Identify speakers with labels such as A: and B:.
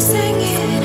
A: singing.